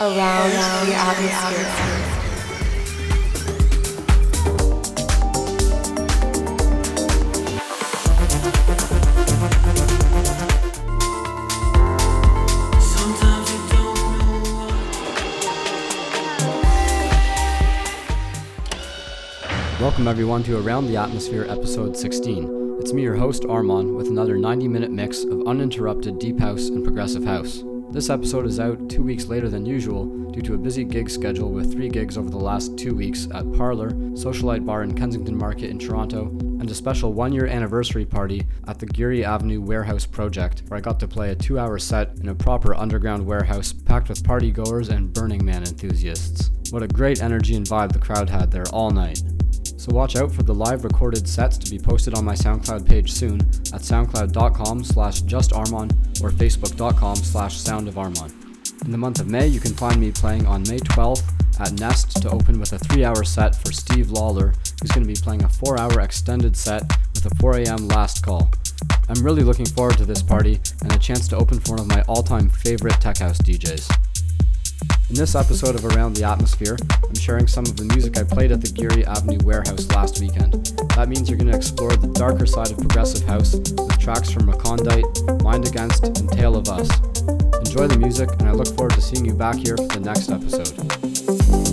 around the atmosphere. Sometimes you don't know Welcome, everyone, to Around the Atmosphere, episode 16. It's me, your host, Armon, with another 90 minute mix of uninterrupted deep house and progressive house. This episode is out two weeks later than usual due to a busy gig schedule with three gigs over the last two weeks at Parlor, Socialite Bar in Kensington Market in Toronto, and a special one year anniversary party at the Geary Avenue Warehouse Project, where I got to play a two hour set in a proper underground warehouse packed with party goers and Burning Man enthusiasts. What a great energy and vibe the crowd had there all night. So watch out for the live recorded sets to be posted on my SoundCloud page soon at soundcloud.com slash justarmon or facebook.com slash soundofarmon. In the month of May, you can find me playing on May 12th at Nest to open with a three-hour set for Steve Lawler, who's going to be playing a four-hour extended set with a 4 a.m. last call. I'm really looking forward to this party and a chance to open for one of my all-time favorite tech house DJs. In this episode of Around the Atmosphere, I'm sharing some of the music I played at the Geary Avenue Warehouse last weekend. That means you're going to explore the darker side of progressive house with tracks from Recondite, Mind Against, and Tale of Us. Enjoy the music, and I look forward to seeing you back here for the next episode.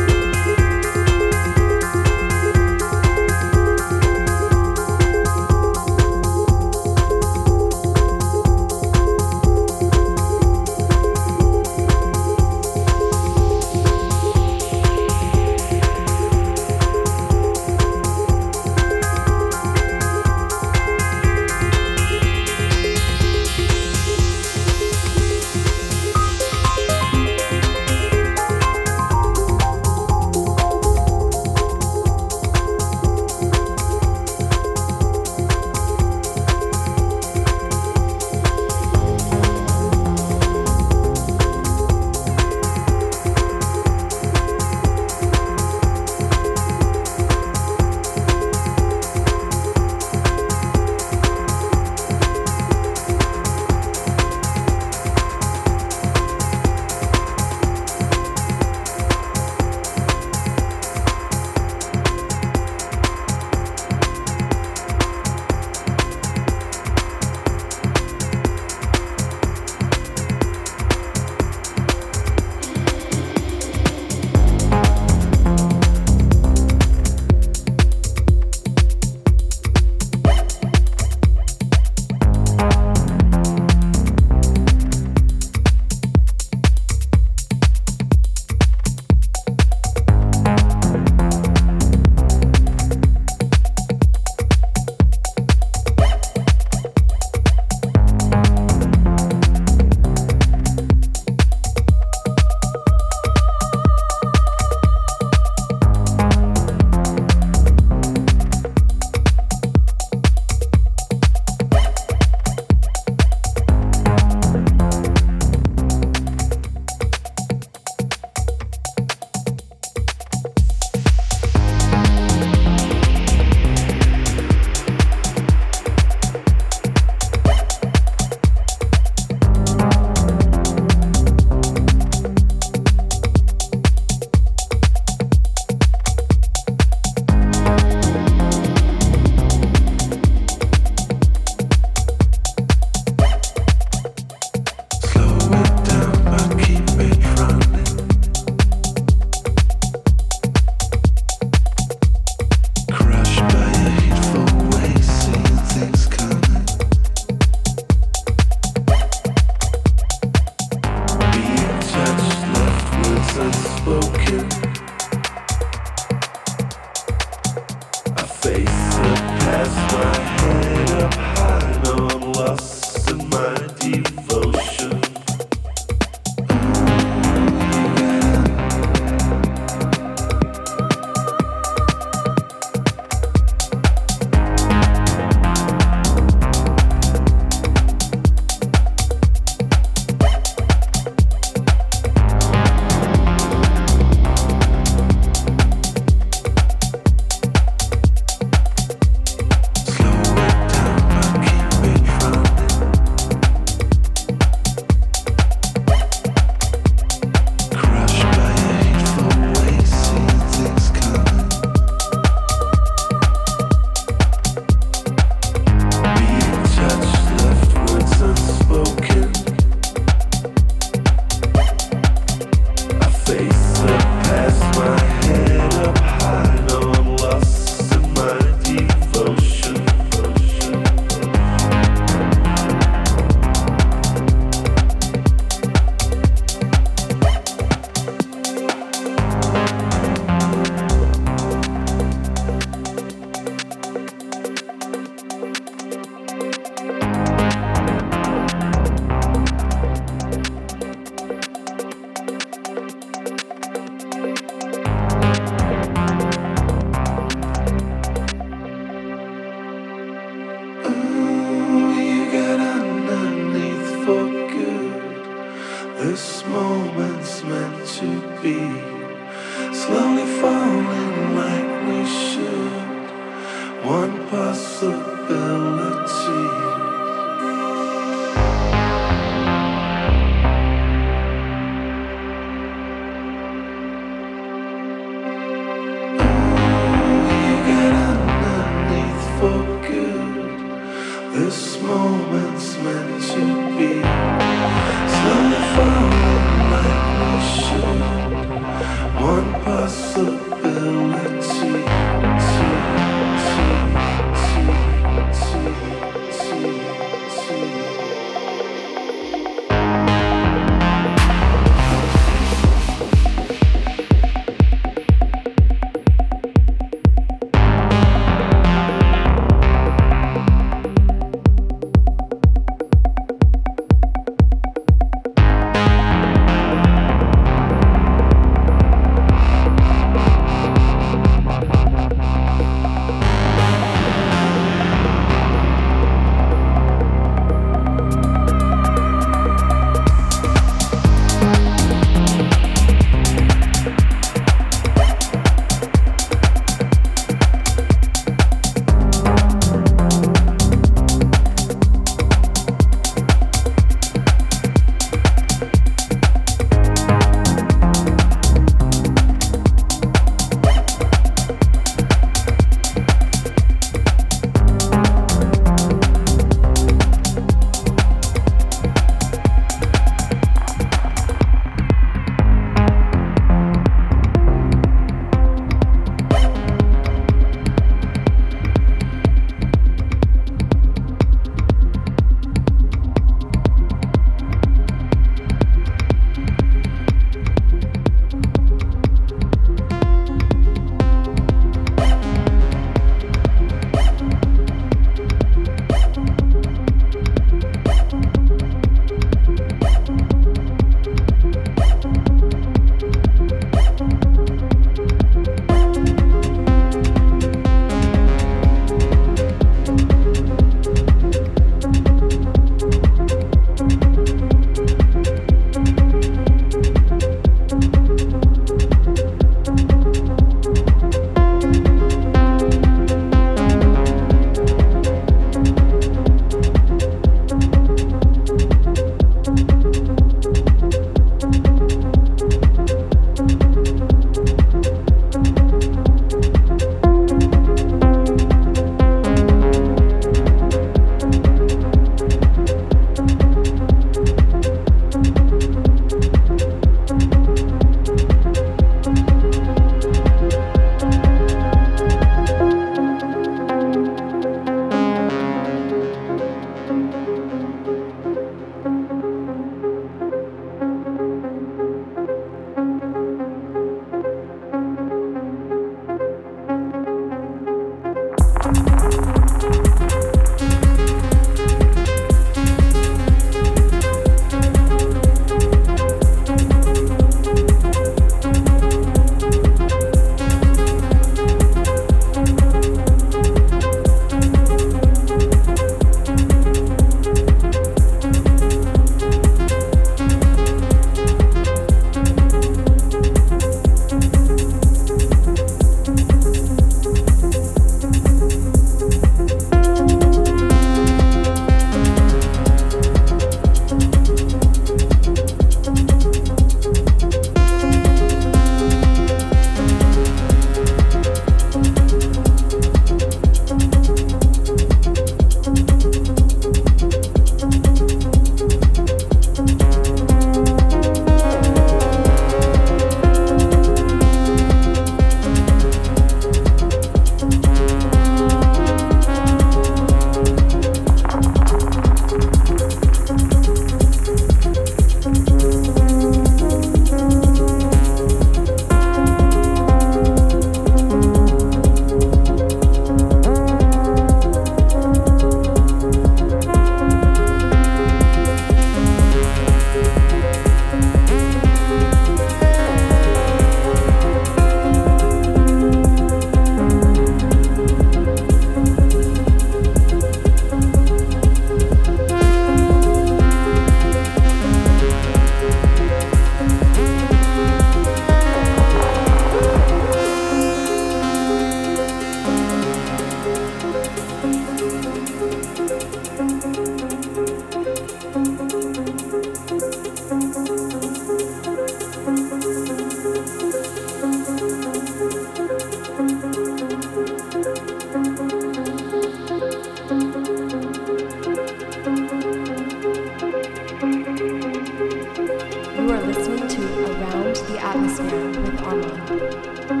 You are listening to Around the Atmosphere with Armand.